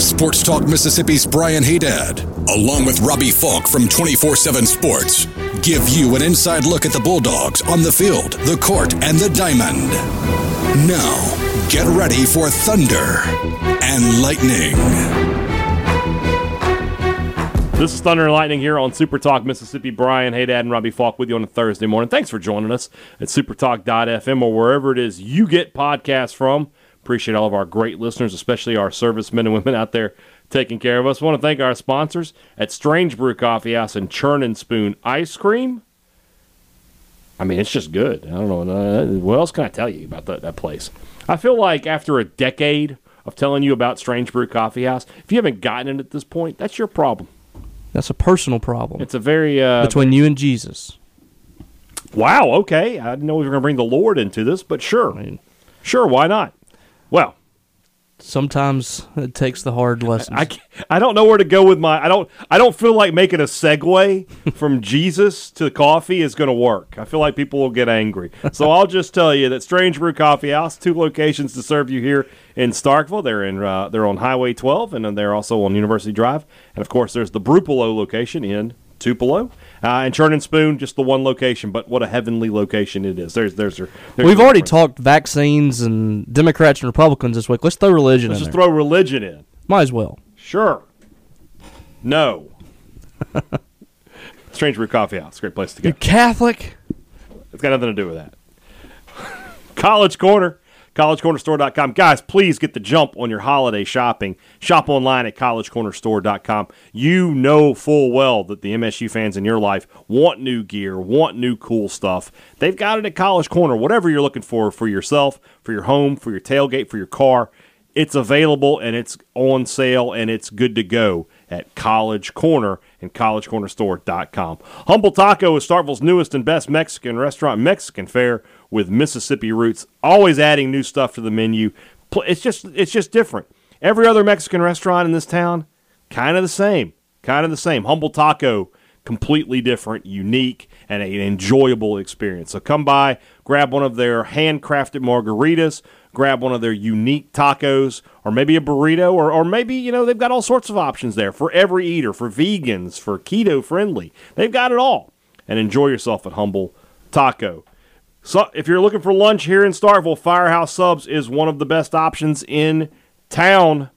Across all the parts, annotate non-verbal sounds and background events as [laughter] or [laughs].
Super Talk Mississippi's Brian Hadad, along with Robbie Faulk from 24 7 Sports, give you an inside look at the Bulldogs on the field, the court, and the diamond. Now, get ready for Thunder and Lightning. This is Thunder and Lightning here on Super Talk Mississippi. Brian, Hadad, and Robbie Faulk with you on a Thursday morning. Thanks for joining us at supertalk.fm or wherever it is you get podcasts from. Appreciate all of our great listeners, especially our servicemen and women out there taking care of us. want to thank our sponsors at Strange Brew Coffee House and Churn and Spoon Ice Cream. I mean, it's just good. I don't know. Uh, what else can I tell you about that, that place? I feel like after a decade of telling you about Strange Brew Coffee House, if you haven't gotten it at this point, that's your problem. That's a personal problem. It's a very uh, between you and Jesus. Wow. Okay, I didn't know we were going to bring the Lord into this, but sure, I mean, sure, why not? Well, sometimes it takes the hard lessons. I, I, I, don't know where to go with my I don't I don't feel like making a segue [laughs] from Jesus to coffee is going to work. I feel like people will get angry. So I'll just tell you that Strange Brew Coffee House, two locations to serve you here in Starkville. They're in uh, they're on Highway 12 and then they're also on University Drive. And of course, there's the Brupolo location in Tupelo. Uh, and Churn and Spoon, just the one location, but what a heavenly location it is. There's, there's, there's We've already talked vaccines and Democrats and Republicans this week. Let's throw religion Let's just there. throw religion in. Might as well. Sure. No. [laughs] Strange Brew Coffee House. Great place to go. You Catholic? It's got nothing to do with that. [laughs] College Corner collegecornerstore.com. Guys, please get the jump on your holiday shopping. Shop online at collegecornerstore.com. You know full well that the MSU fans in your life want new gear, want new cool stuff. They've got it at College Corner. Whatever you're looking for for yourself, for your home, for your tailgate, for your car, it's available and it's on sale and it's good to go at College Corner and collegecornerstore.com. Humble Taco is Starkville's newest and best Mexican restaurant, Mexican fare with Mississippi roots, always adding new stuff to the menu. It's just it's just different. Every other Mexican restaurant in this town, kind of the same, kind of the same. Humble Taco, completely different, unique, and an enjoyable experience. So come by, grab one of their handcrafted margaritas, grab one of their unique tacos, or maybe a burrito, or, or maybe, you know, they've got all sorts of options there for every eater, for vegans, for keto friendly. They've got it all. And enjoy yourself at Humble Taco. So if you're looking for lunch here in Starkville, Firehouse Subs is one of the best options in town.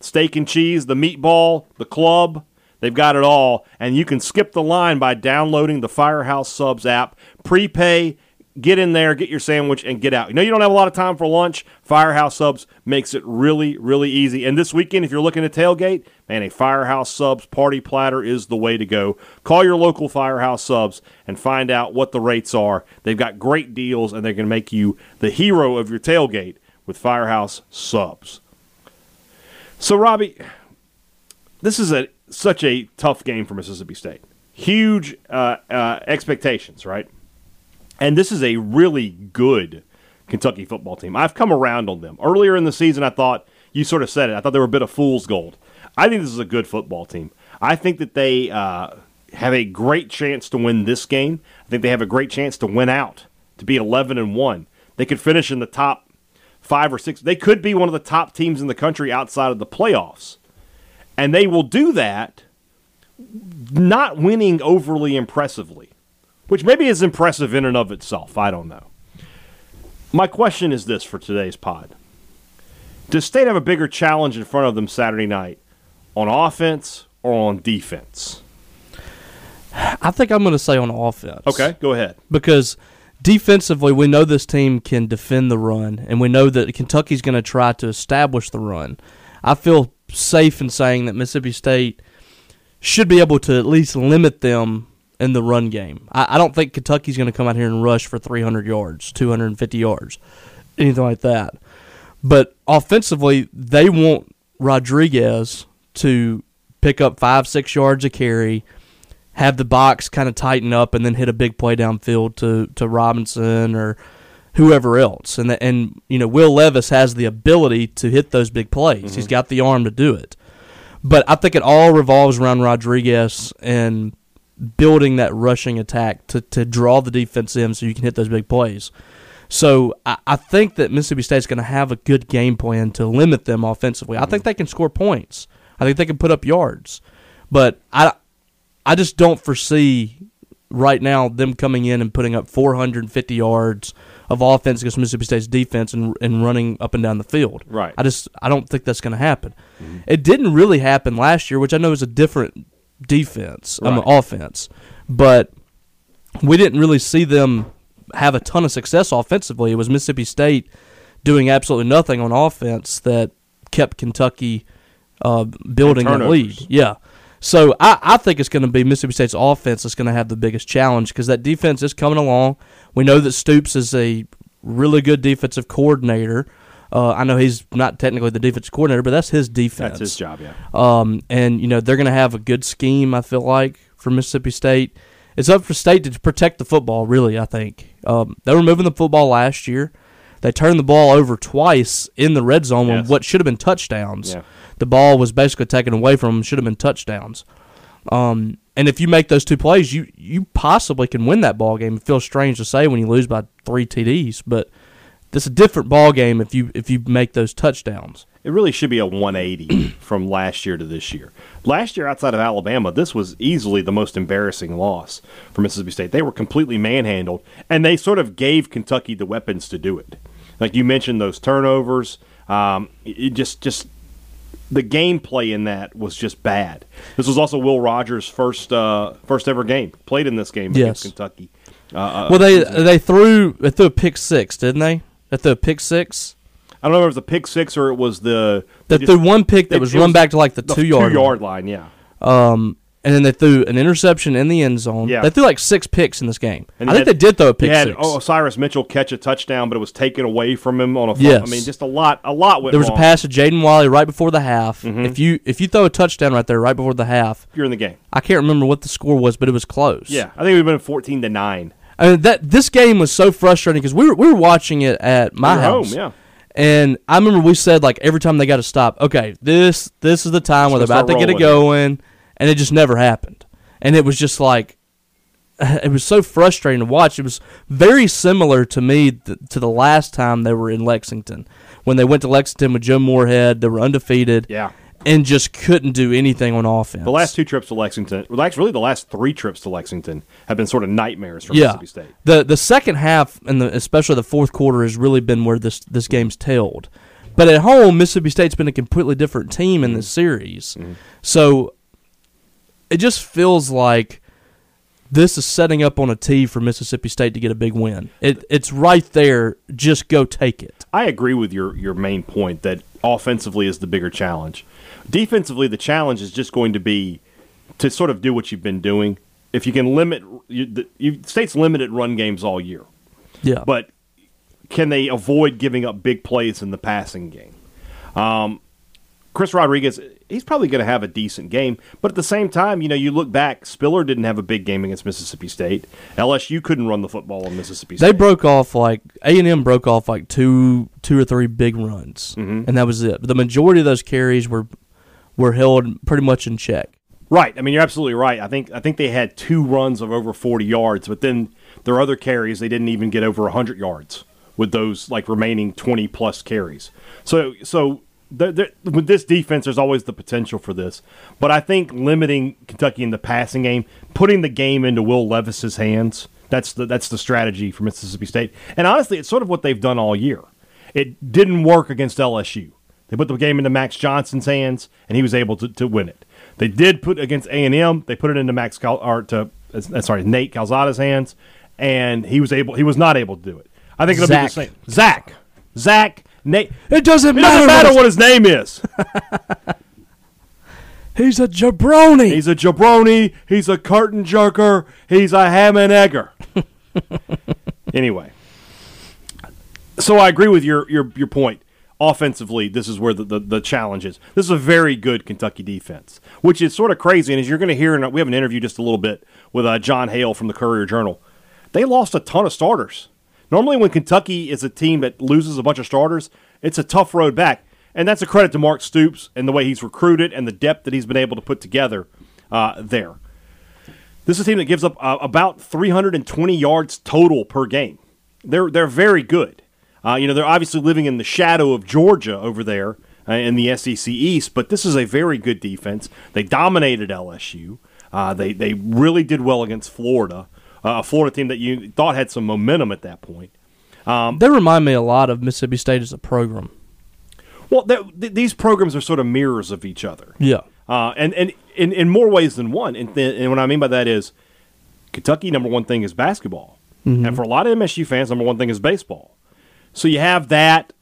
Steak and cheese, the meatball, the club, they've got it all. And you can skip the line by downloading the Firehouse Subs app. Prepay get in there, get your sandwich, and get out. You know, you don't have a lot of time for lunch. Firehouse Subs makes it really, really easy. And this weekend, if you're looking to tailgate, man, a Firehouse Subs party platter is the way to go. Call your local Firehouse Subs and find out what the rates are. They've got great deals, and they're going to make you the hero of your tailgate with Firehouse Subs. So, Robbie, this is a such a tough game for Mississippi State. Huge uh, uh, expectations, right? And this is a really good Kentucky football team. I've come around on them. Earlier in the season, I thought, you sort of said it, I thought they were a bit of fool's gold. I think this is a good football team. I think that they uh, have a great chance to win this game. I think they have a great chance to win out, to be 11 and 1. They could finish in the top five or six. They could be one of the top teams in the country outside of the playoffs. And they will do that not winning overly impressively which maybe is impressive in and of itself. I don't know. My question is this for today's pod Does State have a bigger challenge in front of them Saturday night on offense or on defense? I think I'm going to say on offense. Okay, go ahead. Because defensively, we know this team can defend the run, and we know that Kentucky's going to try to establish the run. I feel safe in saying that Mississippi State should be able to at least limit them in the run game. I, I don't think Kentucky's going to come out here and rush for 300 yards, 250 yards, anything like that. But offensively, they want Rodriguez to pick up five, six yards a carry, have the box kind of tighten up and then hit a big play downfield to to Robinson or whoever else. And the, and you know Will Levis has the ability to hit those big plays. He's mm-hmm. got the arm to do it. But I think it all revolves around Rodriguez and building that rushing attack to, to draw the defense in so you can hit those big plays. So I, I think that Mississippi State's going to have a good game plan to limit them offensively. I think they can score points. I think they can put up yards, but I I just don't foresee right now them coming in and putting up 450 yards of offense against Mississippi State's defense and, and running up and down the field. Right. I just I don't think that's going to happen. Mm-hmm. It didn't really happen last year, which I know is a different defense, I mean, Right. offense, but we didn't really see them have a ton of success offensively. It was Mississippi State doing absolutely nothing on offense that kept Kentucky uh, building that lead. Yeah. So I, I think it's going to be Mississippi State's offense that's going to have the biggest challenge because that defense is coming along. We know that Stoops is a really good defensive coordinator. Uh, I know he's not technically the defense coordinator, but that's his defense. That's his job, yeah. Um, and you know they're going to have a good scheme. I feel like for Mississippi State, it's up for State to protect the football. Really, I think um, they were moving the football last year. They turned the ball over twice in the red zone on what should have been touchdowns. Yeah. The ball was basically taken away from them. Should have been touchdowns. Um, and if you make those two plays, you you possibly can win that ball game. It feels strange to say when you lose by three TDs, but it's a different ball game if you if you make those touchdowns. It really should be a 180 [clears throat] from last year to this year. Last year, outside of Alabama, this was easily the most embarrassing loss for Mississippi State. They were completely manhandled, and they sort of gave Kentucky the weapons to do it. Like you mentioned, those turnovers. Um, it just, just the gameplay in that was just bad. This was also Will Rogers' first, uh, first ever game played in this game against Kentucky. Uh, uh, Well, they they threw they threw a pick six, didn't they? They threw a pick six. I don't know if it was a pick six or it was the just- threw one pick that was run back to like the, two yard two yard line. Yeah. Um, and then they threw an interception in the end zone. Yeah. They threw like six picks in this game. And I think had- they did throw a pick had six. oh, Cyrus Mitchell catch a touchdown, but it was taken away from him on a. Yes. I mean, just a lot. A lot went there was wrong. a pass to Jaden Walley right before the half. Mm-hmm. If you if you throw a touchdown right there right before the half, You're in the game. I can't remember what the score was, but it was close. Yeah, I think we've been fourteen to nine. I mean that this game was so frustrating because we were we were watching it at my were home, yeah. And I remember we said like every time they got to stop, okay, this this is the time where they're about to get it going, and it just never happened. And it was just like [sighs] it was so frustrating to watch. It was very similar to me th- to the last time they were in Lexington when they went to Lexington with Joe Moorhead. They were undefeated, Yeah. And just couldn't do anything on offense. The last two trips to Lexington, well, actually, really the last three trips to Lexington have been sort of nightmares for yeah. Mississippi State. The the second half and the, especially the fourth quarter has really been where this this game's tailed. But at home, Mississippi State's been a completely different team in this series. Mm-hmm. So it just feels like this is setting up on a tee for Mississippi State to get a big win. It it's right there. Just go take it. I agree with your your main point that offensively is the bigger challenge. Defensively, the challenge is just going to be to sort of do what you've been doing. If you can limit, you, the you, state's limited run games all year. Yeah. but can they avoid giving up big plays in the passing game? Um, Chris Rodriguez, he's probably going to have a decent game, but at the same time, you know, you look back, Spiller didn't have a big game against Mississippi State. LSU couldn't run the football on Mississippi State. they broke off like A and M broke off like two two or three big runs, and that was it. But the majority of those carries were were held pretty much in check. right. I mean, you're absolutely right. I think I think they had two runs of over 40 yards, but then their other carries they didn't even get over 100 yards with those like remaining 20 plus carries. So so with this defense, there's always the potential for this. But I think limiting Kentucky in the passing game, putting the game into Will Levis's hands, that's the that's the strategy for Mississippi State. And honestly, it's sort of what they've done all year. It didn't work against LSU. They put the game into Max Johnson's hands, and he was able to, to win it. They did put against A and M. They put it into Max Cal, or to uh, sorry Nate Calzada's hands, and he was able. He was not able to do it. I think it'll be the same. Zach, Zach, Nate. It doesn't It matter. doesn't matter what his name is. [laughs] He's a jabroni. He's a jabroni. He's a curtain jerker. He's a ham and egger. [laughs] anyway, so I agree with your your your point. Offensively, this is where the, the, the challenge is. This is a very good Kentucky defense, which is sort of crazy. And as you're going to hear, we have an interview just a little bit with uh, Jon Hale from the Courier Journal. They lost a ton of starters. Normally, when Kentucky is a team that loses a bunch of starters, it's a tough road back. And that's a credit to Mark Stoops and the way he's recruited and the depth that he's been able to put together uh, there. This is a team that gives up uh, about 320 yards total per game. They're they're very good. Uh, you know, they're obviously living in the shadow of Georgia over there uh, in the SEC East, but this is a very good defense. They dominated LSU. Uh, they they really did well against Florida, uh, a Florida team that you thought had some momentum at that point. Um, they remind me a lot of Mississippi State as a program. Well, th- these programs are sort of mirrors of each other. Yeah. Uh, and and in, in more ways than one. And, th- and what I mean by that is Kentucky, number one thing is basketball. Mm-hmm. And for a lot of MSU fans, number one thing is baseball. So you have that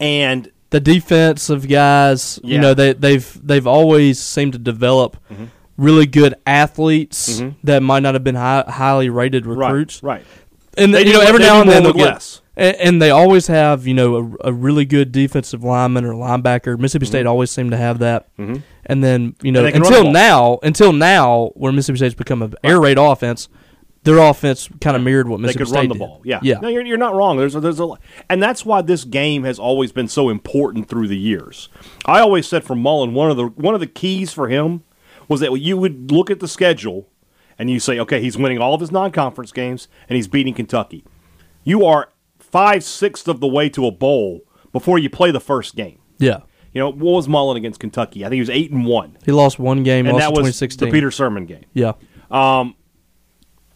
and the defensive guys, yeah. you know, they they've they've always seemed to develop mm-hmm. really good athletes mm-hmm. that might not have been high, highly rated recruits. Right. right. And they you know, every now and then they'll get. And, and, they always have, you know, a, a, really good defensive lineman or linebacker. Mississippi mm-hmm. State always seemed to have that. Mm-hmm. And then, you know, until now, until now, where Mississippi State's become an air raid offense, their offense kind of mirrored what Mississippi they could State run the did. ball. Yeah, yeah. No, you're, you're not wrong. There's a, there's a, and that's why this game has always been so important through the years. I always said for Mullen, one of the one of the keys for him was that you would look at the schedule and you say, okay, he's winning all of his non-conference games and he's beating Kentucky. You are five sixths of the way to a bowl before you play the first game. Yeah. You know, what was Mullen against Kentucky? I think he was eight and one. He lost one game, and that was the Peter Sirmon game. Yeah. Um,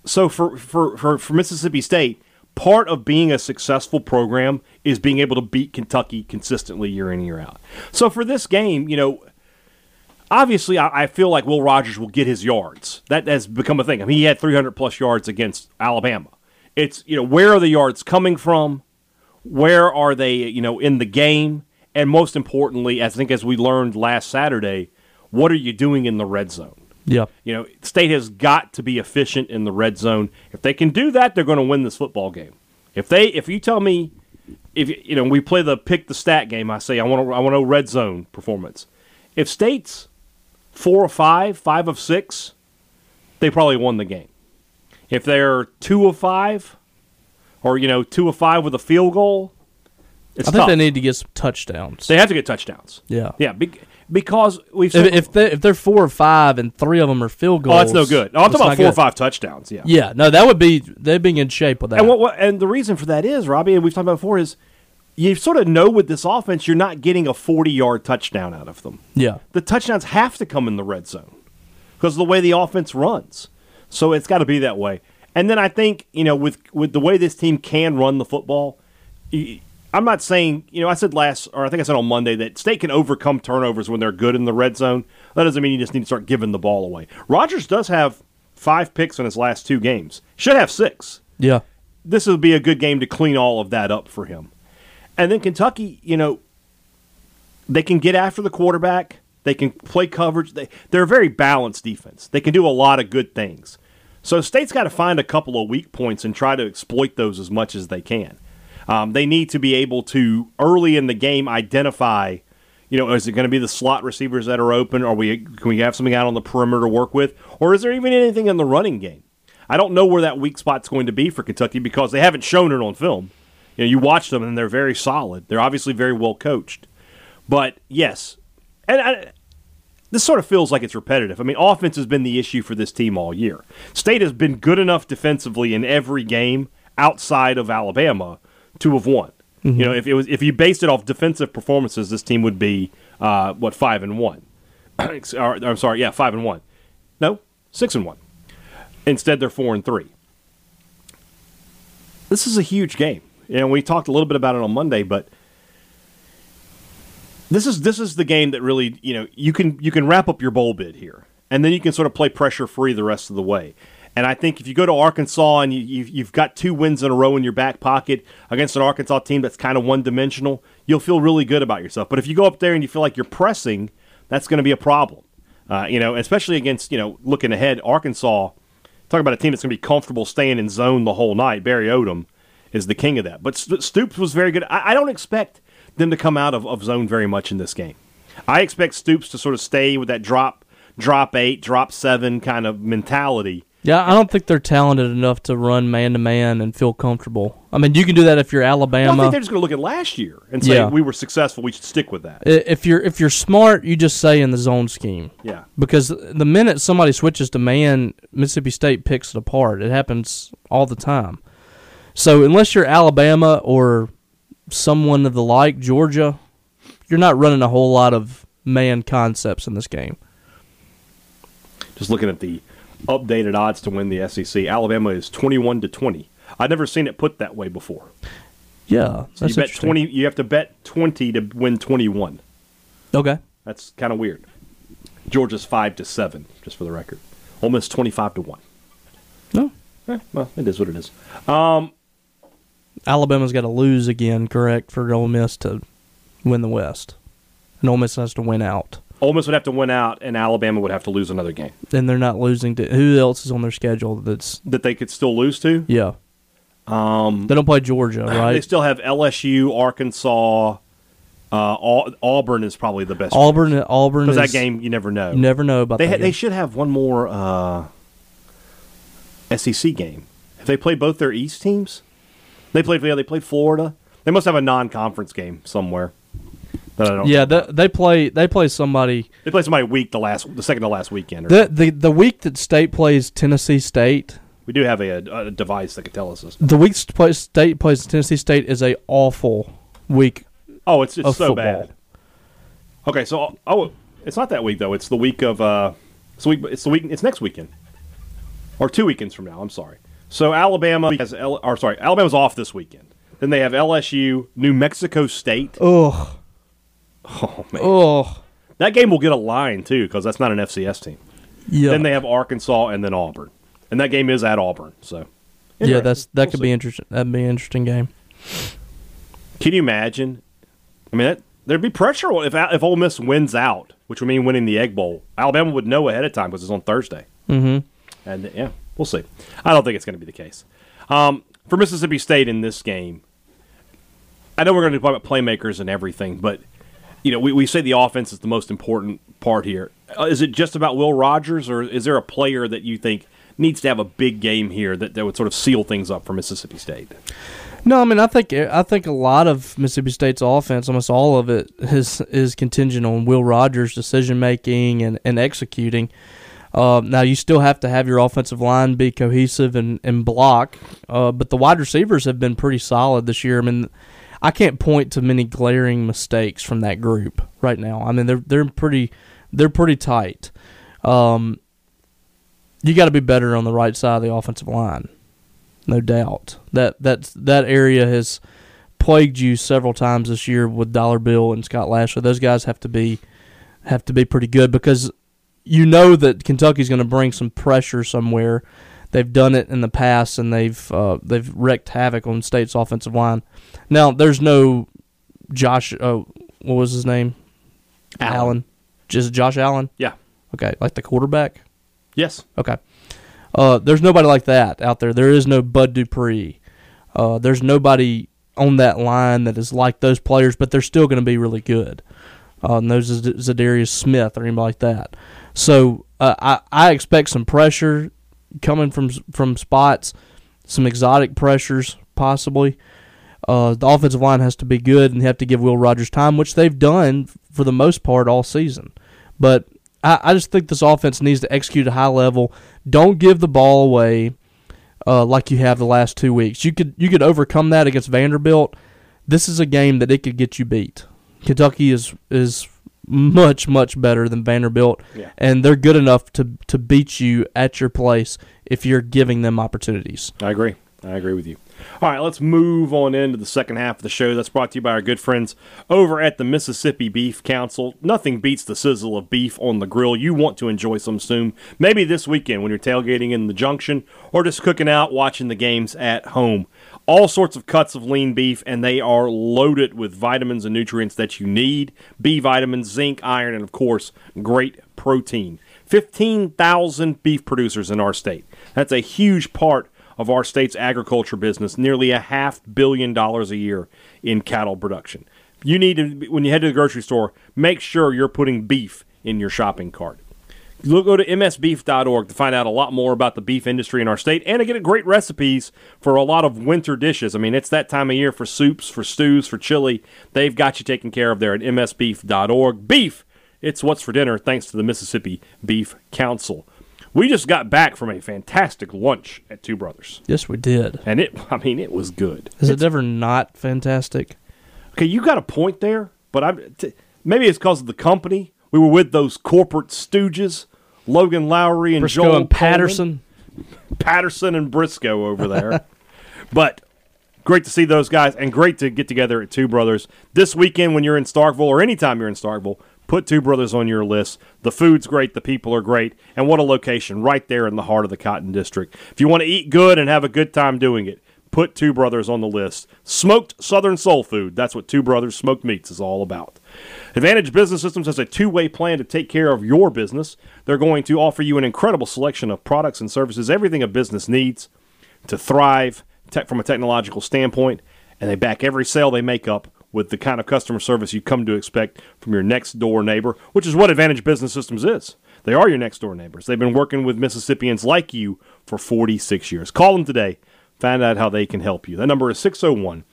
so for, for, for, for Mississippi State, part of being a successful program is being able to beat Kentucky consistently year in year out. So for this game, you know, obviously I, I, feel like Will Rogers will get his yards. That has become a thing. I mean, he had 300 plus yards against Alabama. It's you know where are the yards coming from? Where are they? You know, in the game, and most importantly, I think as we learned last Saturday, what are you doing in the red zone? Yeah. You know, state has got to be efficient in the red zone. If they can do that, they're going to win this football game. If they, if you tell me, if you know, we play the pick the stat game, I say I want to, I want a red zone performance. If state's four or five, five of six, they probably won the game. If they're two of five, or you know, two of five with a field goal, it's I think tough. they need to get some touchdowns. They have to get touchdowns. Yeah, yeah because we've if, if they if they're four or five and three of them are field goals, oh, that's no good. Oh, I'm talking about four good. or five touchdowns. Yeah, yeah, no, that would be they'd be in shape with that. And what, what, and the reason for that is Robbie, and we've talked about before, is you sort of know with this offense you're not getting a 40 yard touchdown out of them. Yeah, the touchdowns have to come in the red zone because of the way the offense runs. So it's got to be that way. And then I think you know with with the way this team can run the football. I'm not saying, you know, I said last, or I think I said on Monday that State can overcome turnovers when they're good in the red zone. That doesn't mean you just need to start giving the ball away. Rogers does have five picks in his last two games. Should have six. Yeah. This would be a good game to clean all of that up for him. And then Kentucky, you know, they can get after the quarterback. They can play coverage. They, they're a very balanced defense. They can do a lot of good things. So State's got to find a couple of weak points and try to exploit those as much as they can. Um, they need to be able to early in the game identify. You know, is it going to be the slot receivers that are open? Or we can we have something out on the perimeter to work with, or is there even anything in the running game? I don't know where that weak spot's going to be for Kentucky because they haven't shown it on film. You know, you watch them and they're very solid. They're obviously very well coached. But yes, and I, this sort of feels like it's repetitive. I mean, offense has been the issue for this team all year. State has been good enough defensively in every game outside of Alabama to of one. Mm-hmm. You know, if it was if you based it off defensive performances, this team would be uh, what five and one. [clears throat] or, I'm sorry, yeah, five and one. No, six and one. Instead, they're four and three. This is a huge game. and we talked a little bit about it on Monday, but this is this is the game that really you know you can you can wrap up your bowl bid here, and then you can sort of play pressure free the rest of the way. And I think if you go to Arkansas and you, you've, you've got two wins in a row in your back pocket against an Arkansas team that's kind of one dimensional, you'll feel really good about yourself. But if you go up there and you feel like you're pressing, that's going to be a problem. Uh, you know, especially against, you know, looking ahead, Arkansas, talk about a team that's going to be comfortable staying in zone the whole night. Barry Odom is the king of that. But Stoops was very good. I, I don't expect them to come out of, of zone very much in this game. I expect Stoops to sort of stay with that drop, drop eight, drop seven kind of mentality. Yeah, I don't think they're talented enough to run man to man and feel comfortable. I mean, you can do that if you're Well, I Alabama. think they're just going to look at last year and say Yeah. we were successful. We should stick with that. If you're if you're smart, you just say in the zone scheme. Yeah. Because the minute somebody switches to man, Mississippi State picks it apart. It happens all the time. So unless you're Alabama or someone of the like, Georgia, you're not running a whole lot of man concepts in this game. Just looking at the updated odds to win the SEC, Alabama is twenty-one to twenty. I've never seen it put that way before. Yeah, So you bet twenty. You have to bet twenty to win twenty-one. Okay. That's kind of weird. Georgia's five to seven, just for the record. Ole Miss twenty-five to one. No. Eh, well, it is what it is. Alabama's got to lose again, correct, for Ole Miss to win the West. And Ole Miss has to win out. Ole Miss would have to win out, and Alabama would have to lose another game And they're not losing to who else is on their schedule that's that they could still lose to. yeah. Um they don't play Georgia, [laughs] right? They still have LSU, Arkansas. Uh, Auburn is probably the best Auburn Auburn because that game you never know. You never know about they that. ha- they should have one more uh, SEC game. Have they played both their East teams? They played. Yeah, they played Florida. They must have a non-conference game somewhere. That I don't. yeah, they, they play they play somebody. They play somebody week the last, the second to last weekend. Or The the the week that State plays Tennessee State, we do have a, a device that can tell us this. the week play- State plays Tennessee State is a awful week. Oh, it's it's Of so football. bad. Okay, so oh, it's not that week though. It's the week of uh, it's the week. It's the week. It's next weekend, or two weekends from now. I'm sorry. So Alabama has, L, or sorry, Alabama's off this weekend. Then they have LSU, New Mexico State. Ugh. [laughs] Oh man, Ugh. that game will get a line too because that's not an FCS team. Yeah. Then they have Arkansas and then Auburn, and that game is at Auburn. So yeah, that's that We'll could see. be interesting. That'd be an interesting game. Can you imagine? I mean, that, there'd be pressure if if Ole Miss wins out, which would mean winning the Egg Bowl. Alabama would know ahead of time because it's on Thursday. Mm-hmm. And yeah, we'll see. I don't think it's going to be the case. Um, for Mississippi State in this game, I know we're going to talk about playmakers and everything, but you know, we, we say the offense is the most important part here. Uh, it just about Will Rogers, or is there a player that you think needs to have a big game here that, that would sort of seal things up for Mississippi State? No, I mean I think I think a lot of Mississippi State's offense, almost all of it, is is contingent on Will Rogers' decision making and, and executing. Um, now you still have to have your offensive line be cohesive and, and block, uh, but the wide receivers have been pretty solid this year. I mean, I can't point to many glaring mistakes from that group right now. I mean they're they're pretty they're pretty tight. Um, you got to be better on the right side of the offensive line no doubt. That that that area has plagued you several times this year with Dollar Bill and Scott Lashley. Those guys have to be have to be pretty good because you know that Kentucky's going to bring some pressure somewhere. They've done it in the past and they've uh, they've wreaked havoc on State's offensive line. Now there's no Josh. Uh, what was his name? Allen. Just Josh Allen. Yeah. Okay, like the quarterback. Yes. Okay. Uh, there's nobody like that out there. There is no Bud Dupree. Uh, there's nobody on that line that is like those players, but they're still going to be really good. Uh, is Za'Darius Smith or anybody like that. So uh, I I expect some pressure coming from from spots, some exotic pressures possibly. Uh, the offensive line has to be good and have to give Will Rogers time, which they've done for the most part all season. But I, I just think this offense needs to execute at a high level. Don't give the ball away uh, like you have the last two weeks. You could you could overcome that against Vanderbilt. This is a game that it could get you beat. Kentucky is is much much better than Vanderbilt, Yeah. and they're good enough to to beat you at your place if you're giving them opportunities. I agree. I agree with you. All right, let's move on into the second half of the show. That's brought to you by our good friends over at the Mississippi Beef Council. Nothing beats the sizzle of beef on the grill. You want to enjoy some soon. Maybe this weekend when you're tailgating in the junction or just cooking out watching the games at home. All sorts of cuts of lean beef, and they are loaded with vitamins and nutrients that you need B vitamins, zinc, iron, and of course, great protein. 15,000 beef producers in our state. That's a huge part of our state's agriculture business, nearly a half billion dollars a year in cattle production. You need to, when you head to the grocery store, make sure you're putting beef in your shopping cart. Look, go to msbeef.org to find out a lot more about the beef industry in our state and to get great recipes for a lot of winter dishes. I mean, it's that time of year for soups, for stews, for chili. They've got you taken care of there at msbeef.org. Beef, it's what's for dinner thanks to the Mississippi Beef Council. We just got back from a fantastic lunch at Two Brothers. Yes, we did. And it, I mean, it was good. Is it ever not fantastic? Okay, you got a point there, but I'm t- maybe it's because of the company. We were with those corporate stooges, Logan Lowry and Briscoe Joel and Patterson. Coleman, Patterson and Briscoe over there. [laughs] but great to see those guys and great to get together at Two Brothers this weekend when you're in Starkville or anytime you're in Starkville. Put Two Brothers on your list. The food's great, the people are great, and what a location right there in the heart of the Cotton District. If you want to eat good and have a good time doing it, put Two Brothers on the list. Smoked Southern Soul Food. That's what Two Brothers Smoked Meats is all about. Advantage Business Systems has a two way plan to take care of your business. They're going to offer you an incredible selection of products and services, everything a business needs to thrive tech from a technological standpoint, and they back every sale they make up with the kind of customer service you come to expect from your next door neighbor, which is what Advantage Business Systems is. They are your next door neighbors. They've been working with Mississippians like you for 46 years. Call them today. Find out how they can help you. That number is 601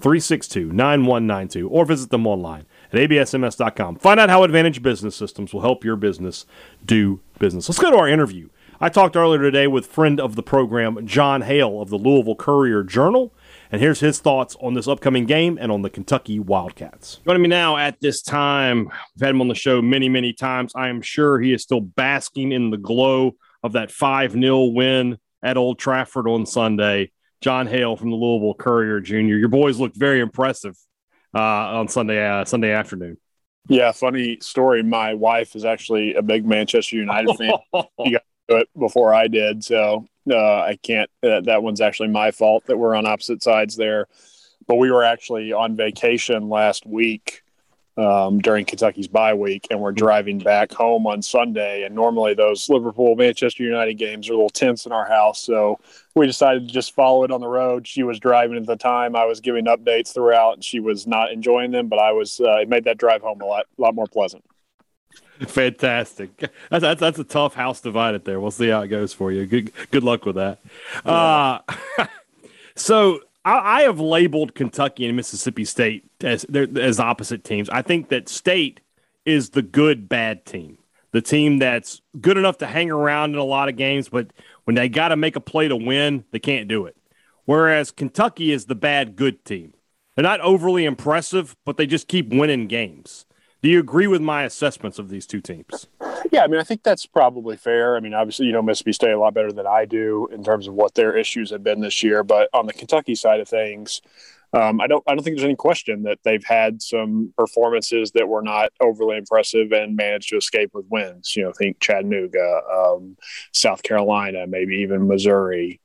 362 9192 or visit them online at absms.com. Find out how Advantage Business Systems will help your business do business. Let's go to our interview. I talked earlier today with friend of the program, Jon Hale of the Louisville Courier Journal. And here's his thoughts on this upcoming game and on the Kentucky Wildcats. Joining me now at this time, we've had him on the show many, many times. I am sure he is still basking in the glow of that 5 0 win at Old Trafford on Sunday. Jon Hale from the Louisville Courier Jr. Your boys looked very impressive uh, on Sunday uh, Sunday afternoon. Yeah, funny story. My wife is actually a big Manchester United fan. [laughs] She got to it before I did, so uh, I can't. Uh, that one's actually my fault that we're on opposite sides there. But we were actually on vacation last week um, during Kentucky's bye week, and we're driving back home on Sunday. And normally those Liverpool Manchester United games are a little tense in our house, so we decided to just follow it on the road. She was driving at the time; I was giving updates throughout, and she was not enjoying them. But I was. Uh, it made that drive home a lot, lot more pleasant. Fantastic. That's, that's that's a tough house divided there. We'll see how it goes for you. Good good luck with that. Uh, [laughs] so I, I, have labeled Kentucky and Mississippi State as as opposite teams. I think that State is the good bad team, the team that's good enough to hang around in a lot of games, but when they got to make a play to win, they can't do it. Whereas Kentucky is the bad good team. They're not overly impressive, but they just keep winning games. Do you agree with my assessments of these two teams? Yeah, I mean, I think that's probably fair. I mean, obviously, you know Mississippi State a lot better than I do in terms of what their issues have been this year. But on the Kentucky side of things, um, I don't, I don't think there's any question that they've had some performances that were not overly impressive and managed to escape with wins. You know, think Chattanooga, um, South Carolina, maybe even Missouri.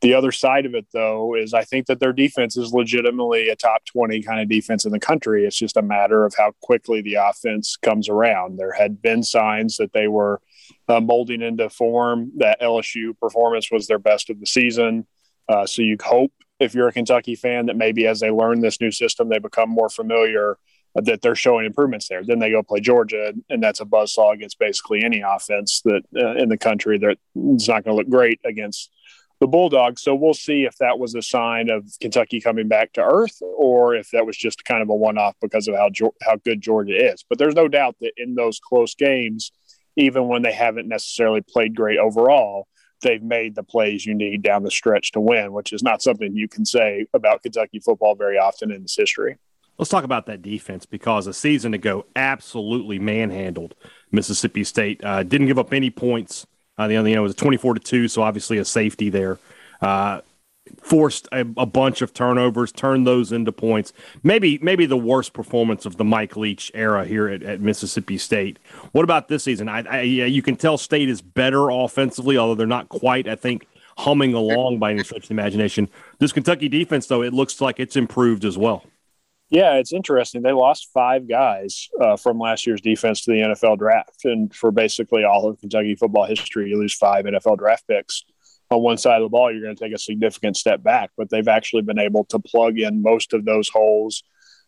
The other side of it, though, is I think that their defense is legitimately a top 20 kind of defense in the country. It's just a matter of how quickly the offense comes around. There had been signs that they were uh, molding into form, that LSU performance was their best of the season. Uh, so you hope, if you're a Kentucky fan, that maybe as they learn this new system, they become more familiar uh, that they're showing improvements there. Then they go play Georgia, and that's a buzzsaw against basically any offense that uh, in the country that it's not going to look great against the Bulldogs. So we'll see if that was a sign of Kentucky coming back to earth or if that was just kind of a one off because of how, how good Georgia is. But there's no doubt that in those close games, even when they haven't necessarily played great overall, they've made the plays you need down the stretch to win, which is not something you can say about Kentucky football very often in its history. Let's talk about that defense because a season ago, absolutely manhandled Mississippi State. Uh, didn't give up any points uh, the other, you know, it was 24 to 2, so obviously a safety there. Uh, forced a, a, bunch of turnovers, turned those into points. Maybe maybe the worst performance of the Mike Leach era here at, at Mississippi State. What about this season? I, I, you can tell State is better offensively, although they're not quite, I think, humming along by any stretch of the imagination. This Kentucky defense, though, it looks like it's improved as well. Yeah, it's interesting. They lost five guys uh, from last year's defense to the NFL draft. And for basically all of Kentucky football history, you lose five NFL draft picks on one side of the ball, you're going to take a significant step back. But they've actually been able to plug in most of those holes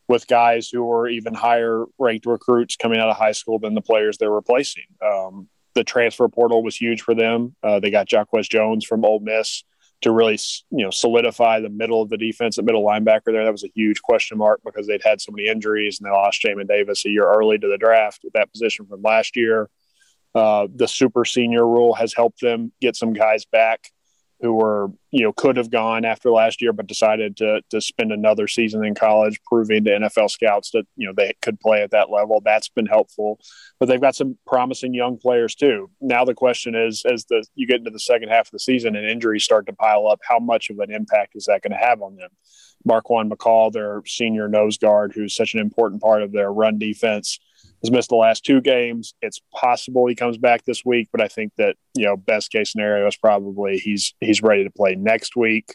with guys who were even higher ranked recruits coming out of high school than the players they're replacing. Um, the transfer portal was huge for them. Uh, they got Jacquez Jones from Ole Miss to really, you know, solidify the middle of the defense, the middle linebacker there. That was a huge question mark because they'd had so many injuries and they lost Jamin Davis a year early to the draft at that position from last year. Uh, the super senior rule has helped them get some guys back who were you know could have gone after last year but decided to to spend another season in college proving to NFL scouts that you know they could play at that level. That's been helpful. But they've got some promising young players too. Now the question is as the you get into the second half of the season and injuries start to pile up how much of an impact is that going to have on them? Marquan McCall their senior nose guard who's such an important part of their run defense has missed the last two games. It's possible he comes back this week, but I think that you know best case scenario is probably he's he's ready to play next week.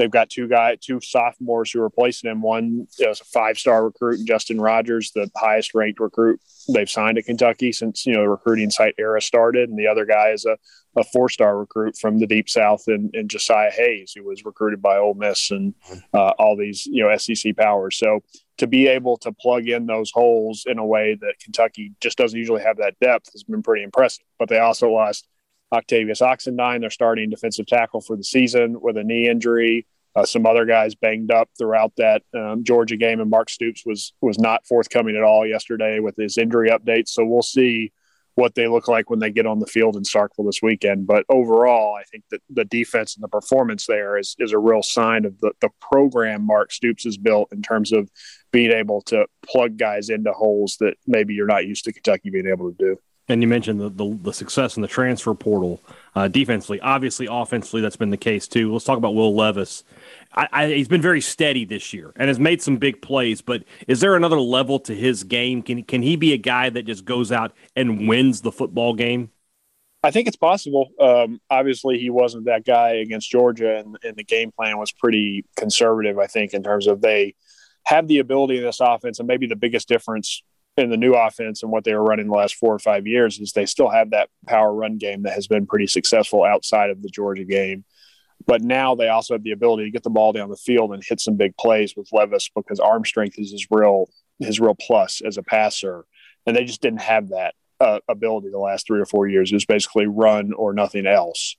They've got two guy, two sophomores who are replacing him. One is a five star recruit, Justin Rogers, the highest ranked recruit they've signed at Kentucky since you know the recruiting site era started, and the other guy is a, a four star recruit from the deep south in, in Josaiah Hayes, who was recruited by Ole Miss and uh, all these you know SEC powers. So to be able to plug in those holes in a way that Kentucky just doesn't usually have that depth has been pretty impressive. But they also lost Octavius Oxendine, their starting defensive tackle for the season, with a knee injury. Uh, some other guys banged up throughout that um, Georgia game, and Mark Stoops was was not forthcoming at all yesterday with his injury updates. So we'll see what they look like when they get on the field in Starkville this weekend. But overall, I think that the defense and the performance there is is a real sign of the, the program Mark Stoops has built in terms of being able to plug guys into holes that maybe you're not used to Kentucky being able to do. And you mentioned the, the, the success in the transfer portal uh, defensively. Obviously, offensively, that's been the case too. Let's talk about Will Levis. I, I, he's been very steady this year and has made some big plays. But is there another level to his game? Can can he be a guy that just goes out and wins the football game? I think it's possible. Um, obviously, he wasn't that guy against Georgia, and, and the game plan was pretty conservative. I think in terms of they have the ability in this offense, and maybe the biggest difference in the new offense and what they were running the last four or five years is they still have that power run game that has been pretty successful outside of the Georgia game. But now they also have the ability to get the ball down the field and hit some big plays with Levis because arm strength is his real his real plus as a passer, and they just didn't have that uh, ability the last three or four years. It was basically run or nothing else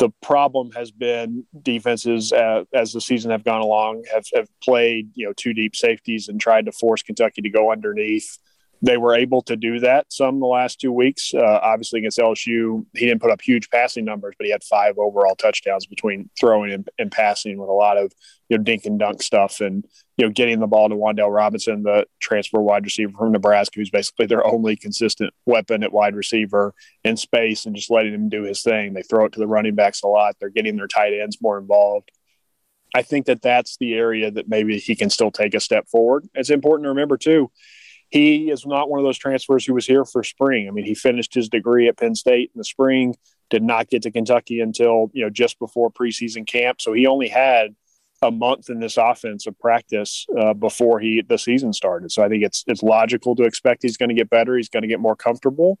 the problem has been defenses uh, as the season have gone along have, have played you know two deep safeties and tried to force Kentucky to go underneath. They were able to do that some the last two weeks. Uh, obviously against LSU, he didn't put up huge passing numbers, but he had five overall touchdowns between throwing and, and passing with a lot of you know dink and dunk stuff and you know getting the ball to Wan'Dale Robinson, the transfer wide receiver from Nebraska, who's basically their only consistent weapon at wide receiver in space, and just letting him do his thing. They throw it to the running backs a lot. They're getting their tight ends more involved. I think that that's the area that maybe he can still take a step forward. It's important to remember too. He is not one of those transfers who was here for spring. I mean, he finished his degree at Penn State in the spring, did not get to Kentucky until you know just before preseason camp. So he only had a month in this offense of practice uh, before he the season started. So I think it's it's logical to expect he's going to get better. He's going to get more comfortable,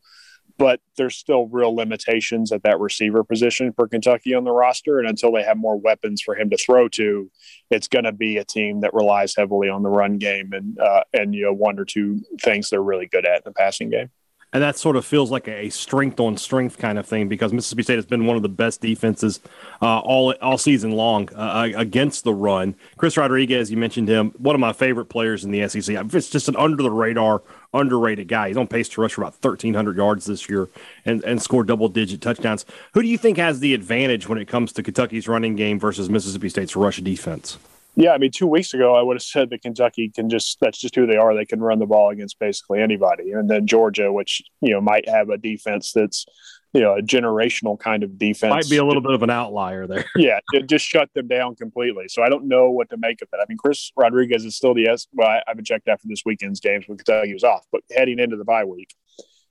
but there's still real limitations at that receiver position for Kentucky on the roster. And until they have more weapons for him to throw to, it's going to be a team that relies heavily on the run game and uh, and you know one or two things they're really good at in the passing game and that sort of feels like a strength on strength kind of thing because Mississippi State has been one of the best defenses uh, all all season long uh, against the run. Chris Rodriguez, you mentioned him, one of my favorite players in the SEC. It's just an under the radar, underrated guy. He's on pace to rush for about thirteen hundred yards this year and and score double digit touchdowns. Who do you think has the advantage when it comes to Kentucky's running game versus Mississippi State's rush defense? Yeah, I mean, two weeks ago, I would have said that Kentucky can just, that's just who they are. They can run the ball against basically anybody. And then Georgia, which, you know, might have a defense that's, you know, a generational kind of defense. Might be a little bit of an outlier there. [laughs] yeah, it just shut them down completely. So I don't know what to make of it. I mean, Chris Rodriguez is still the S. Well, I haven't checked after this weekend's games when Kentucky was off, but heading into the bye week,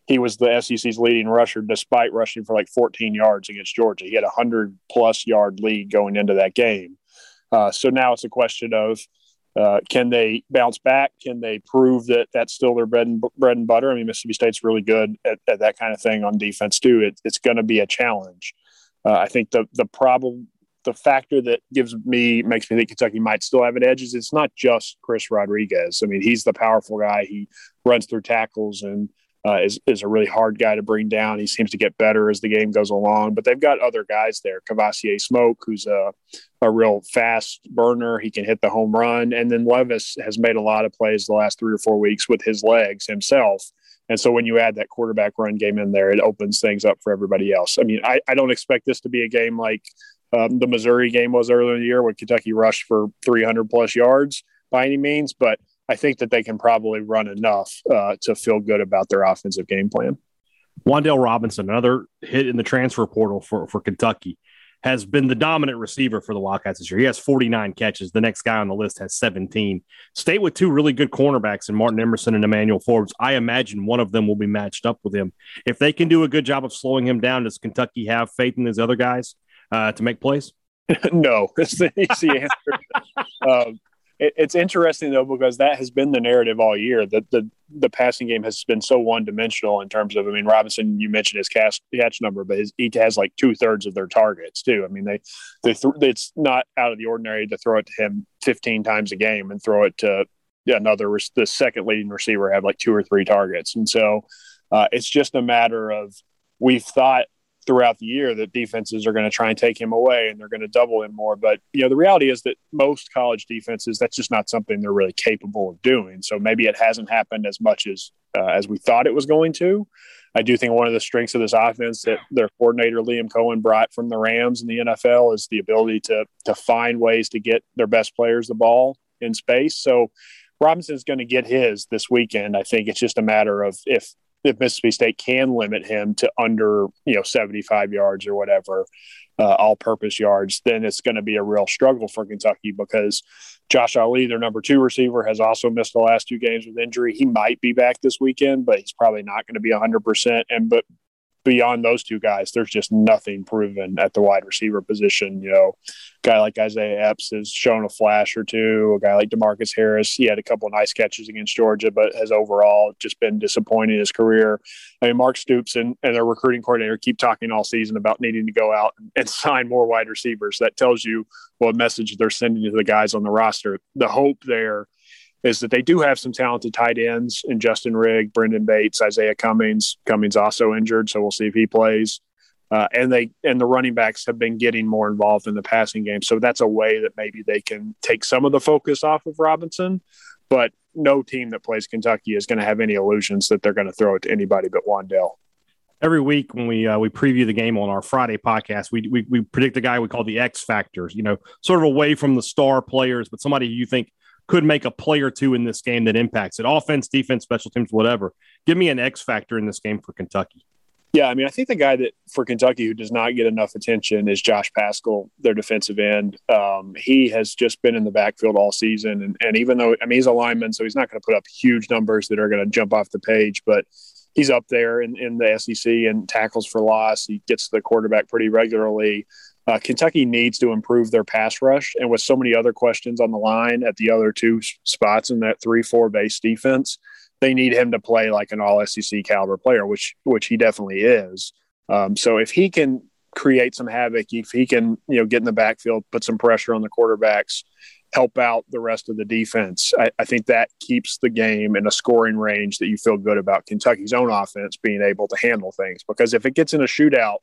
he was the SEC's leading rusher despite rushing for like 14 yards against Georgia. He had a 100 plus yard lead going into that game. Uh, so now it's a question of uh, can they bounce back? Can they prove that that's still their bread and bread and butter? I mean, Mississippi State's really good at, at that kind of thing on defense too. It, it's going to be a challenge. Uh, I think the the problem the factor that gives me makes me think Kentucky might still have an edge is it's not just Chris Rodriguez. I mean, he's the powerful guy. He runs through tackles and uh, is is a really hard guy to bring down. He seems to get better as the game goes along. But they've got other guys there. Kavosiey Smoke, who's a a real fast burner. He can hit the home run. And then Levis has made a lot of plays the last three or four weeks with his legs himself. And so when you add that quarterback run game in there, it opens things up for everybody else. I mean, I, I don't expect this to be a game like um, the Missouri game was earlier in the year when Kentucky rushed for 300 plus yards by any means, but I think that they can probably run enough uh, to feel good about their offensive game plan. Wan'Dale Robinson, another hit in the transfer portal for, for Kentucky, has been the dominant receiver for the Wildcats this year. He has 49 catches. The next guy on the list has 17. State with two really good cornerbacks in Martin Emerson and Emmanuel Forbes. I imagine one of them will be matched up with him. If they can do a good job of slowing him down, does Kentucky have faith in these other guys uh, to make plays? [laughs] no, [laughs] that's the easy answer. [laughs] um, it, it's interesting though because that has been the narrative all year. That the the passing game has been so one dimensional in terms of. I mean, Robinson, you mentioned his catch catch number, but his, he has like two thirds of their targets too. I mean, they they th- it's not out of the ordinary to throw it to him 15 times a game and throw it to another the second leading receiver have like two or three targets, and so uh, it's just a matter of we've thought throughout the year that defenses are going to try and take him away and they're going to double him more. But you know, the reality is that most college defenses that's just not something they're really capable of doing. So maybe it hasn't happened as much as uh, as we thought it was going to. I do think one of the strengths of this offense that their coordinator Liam Coen brought from the Rams in the NFL is the ability to to find ways to get their best players the ball in space. So Robinson's going to get his this weekend. I think it's just a matter of if if Mississippi State can limit him to under you know 75 yards or whatever uh, all-purpose yards, then it's going to be a real struggle for Kentucky because Josh Ali, their number two receiver, has also missed the last two games with injury. He might be back this weekend, but he's probably not going to be 100. percent And but beyond those two guys, there's just nothing proven at the wide receiver position. You know, a guy like Isaiah Epps has shown a flash or two. A guy like Demarcus Harris, he had a couple nice catches against Georgia, but has overall just been disappointing in his career. I mean, Mark Stoops and, and their recruiting coordinator keep talking all season about needing to go out and [laughs] sign more wide receivers. That tells you what message they're sending to the guys on the roster. The hope there is that they do have some talented tight ends in Justin Rigg, Brenden Bates, Isaiah Cummings. Cummings also injured, so we'll see if he plays. Uh, and they and the running backs have been getting more involved in the passing game, so that's a way that maybe they can take some of the focus off of Robinson. But no team that plays Kentucky is going to have any illusions that they're going to throw it to anybody but Wan'Dale. Every week when we uh, we preview the game on our Friday podcast, we, we we predict a guy we call the X factors. You know, sort of away from the star players, but somebody you think could make a play or two in this game that impacts it. Offense, defense, special teams, whatever. Give me an X factor in this game for Kentucky. Yeah, I mean, I think the guy that for Kentucky who does not get enough attention is Josh Paschal, their defensive end. Um, he has just been in the backfield all season, and, and even though I mean he's a lineman, so he's not going to put up huge numbers that are going to jump off the page, but he's up there in, in the SEC and tackles for loss. He gets the quarterback pretty regularly. Uh, Kentucky needs to improve their pass rush, and with so many other questions on the line at the other two spots in that three-four base defense, they need him to play like an All SEC caliber player, which which he definitely is. Um, so if he can create some havoc, if he can you know get in the backfield, put some pressure on the quarterbacks, help out the rest of the defense, I, I think that keeps the game in a scoring range that you feel good about Kentucky's own offense being able to handle things. Because if it gets in a shootout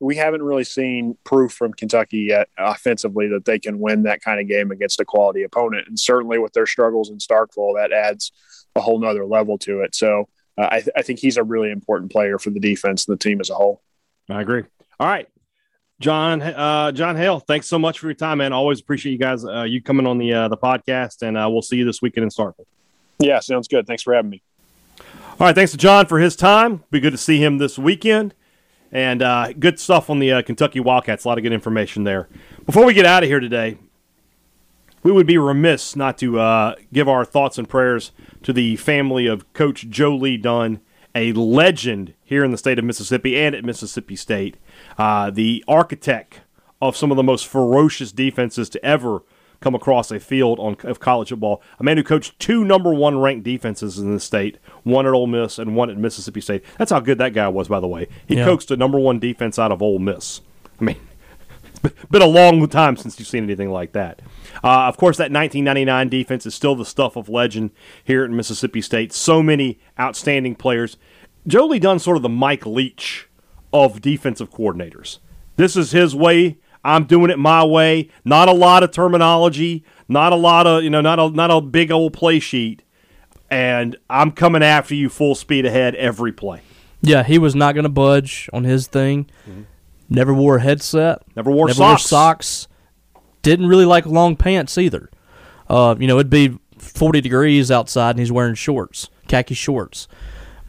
we haven't really seen proof from Kentucky yet offensively that they can win that kind of game against a quality opponent. And certainly with their struggles in Starkville, that adds a whole nother level to it. So uh, I, th- I, think he's a really important player for the defense and the team as a whole. I agree. All right. Jon, uh, Jon Hale, thanks so much for your time, man. Always appreciate you guys, uh, you coming on the uh, the podcast, and uh, we'll see you this weekend in Starkville. Yeah, sounds good. Thanks for having me. All right, thanks to Jon for his time. Be good to see him this weekend. And uh, good stuff on the uh, Kentucky Wildcats. A lot of good information there. Before we get out of here today, we would be remiss not to uh, give our thoughts and prayers to the family of Coach Joe Lee Dunn, a legend here in the state of Mississippi and at Mississippi State, uh, the architect of some of the most ferocious defenses to ever come across a field on, of college football. A man who coached two number one ranked defenses in the state, one at Ole Miss and one at Mississippi State. That's how good that guy was, by the way. He yeah. coached a number one defense out of Ole Miss. I mean, [laughs] it's been a long time since you've seen anything like that. Uh, of course, that 1999 defense is still the stuff of legend here at Mississippi State. So many outstanding players. Joe Lee Dunn, sort of the Mike Leach of defensive coordinators. This is his way. I'm doing it my way. Not a lot of terminology. Not a lot of you know. Not a not a big old play sheet. And I'm coming after you full speed ahead every play. Yeah, he was not going to budge on his thing. Mm-hmm. Never wore a headset. Never wore never socks. Wore socks. Didn't really like long pants either. Uh, you know, it'd be 40 degrees outside and he's wearing shorts, khaki shorts.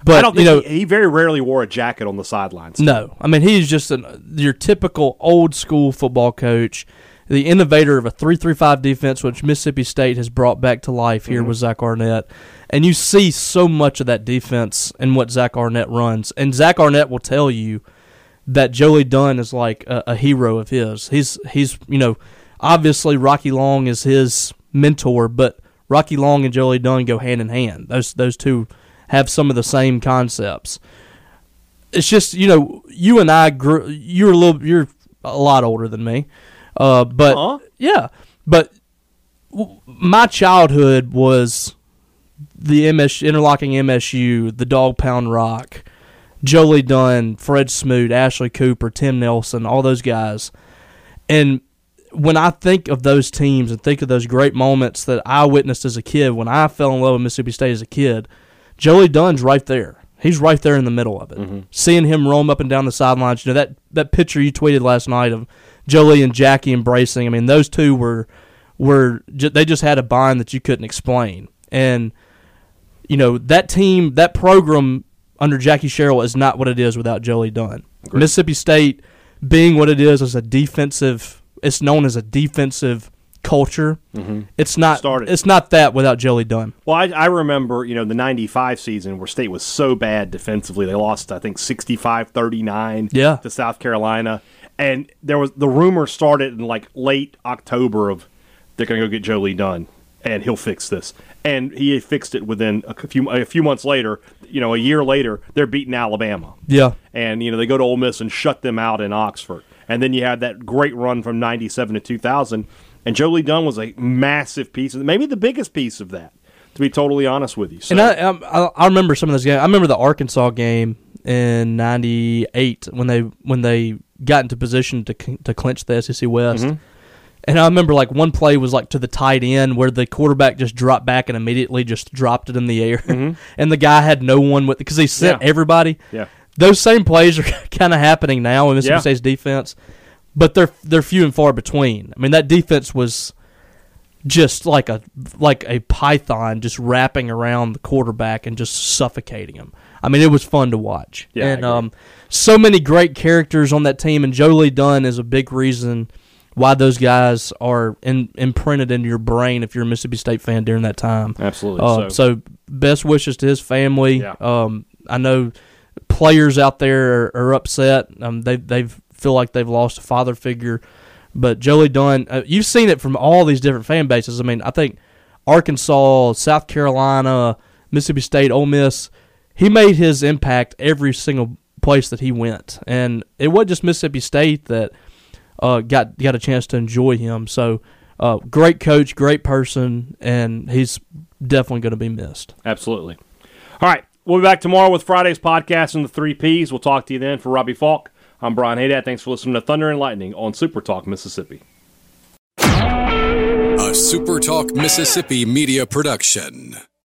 But I don't think you know, he, he very rarely wore a jacket on the sidelines. no, I mean he's just an, your typical old school football coach, the innovator of a three-three-five defense, which Mississippi State has brought back to life here mm-hmm. with Zach Arnett, and you see so much of that defense in what Zach Arnett runs, and Zach Arnett will tell you that Joe Lee Dunn is like a, a hero of his. He's he's you know obviously Rocky Long is his mentor, but Rocky Long and Joe Lee Dunn go hand in hand. Those those two have some of the same concepts. It's just you know you and I grew. You're a little. You're a lot older than me, uh, but Huh? yeah, but w- my childhood was the MS interlocking MSU, the Dog Pound Rock, Joe Lee Dunn, Fred Smoot, Ashley Cooper, Tim Nelson, all those guys, and when I think of those teams and think of those great moments that I witnessed as a kid when I fell in love with Mississippi State as a kid, Joe Lee Dunn's right there. He's right there in the middle of it. Mm-hmm. Seeing him roam up and down the sidelines, you know that that picture you tweeted last night of Joe Lee and Jackie embracing. I mean, those two were were they just had a bond that you couldn't explain. And you know that team, that program under Jackie Sherrill is not what it is without Joe Lee Dunn. Mississippi State being what it is as a defensive, it's known as a defensive culture. Mm-hmm. It's not. Started. It's not that without Joe Lee Dunn. Well, I, I remember, you know, the 95 season where State was so bad defensively. They lost, I think, 65 39 Yeah. to South Carolina. And there was the rumor started in like late October of they're going to go get Joe Lee Dunn and he'll fix this. And he fixed it within a few a few months later. You know, a year later, they're beating Alabama. Yeah. and you know they go to Ole Miss and shut them out in Oxford. And then you had that great run from '97 to 2000, and Joe Lee Dunn was a massive piece, of maybe the biggest piece of that. To be totally honest with you, so, And I, um, I I remember some of those games. I remember the Arkansas game in '98 when they when they got into position to to clinch the SEC West. Mm-hmm. And I remember like one play was like to the tight end where the quarterback just dropped back and immediately just dropped it in the air, [laughs] and the guy had no one with because he sent Mm-hmm. Yeah. everybody. yeah, Those same plays are [laughs] kind of happening now in Mississippi Yeah. State's defense, but they're they're few and far between. I mean that defense was just like a like a python just wrapping around the quarterback and just suffocating him. I mean, it was fun to watch. Yeah, and um, so many great characters on that team, and Joe Lee Dunn is a big reason why those guys are in, imprinted into your brain if you're a Mississippi State fan during that time. absolutely. Uh, so. best wishes to his family. Yeah. Um, I know players out there are, are upset. Um, they they feel like they've lost a father figure. But Joe Lee Dunn, uh, you've seen it from all these different fan bases. I mean, I think Arkansas, South Carolina, Mississippi State, Ole Miss. He made his impact every single place that he went, and it wasn't just Mississippi State that uh, got got a chance to enjoy him. So, uh, great coach, great person, and he's definitely going to be missed. Absolutely. All right. We'll be back tomorrow with Friday's podcast and the three Ps. We'll talk to you then. For Robbie Faulk, I'm Brian Hadad. Thanks for listening to Thunder and Lightning on Super Talk Mississippi. A Super Talk Mississippi media production.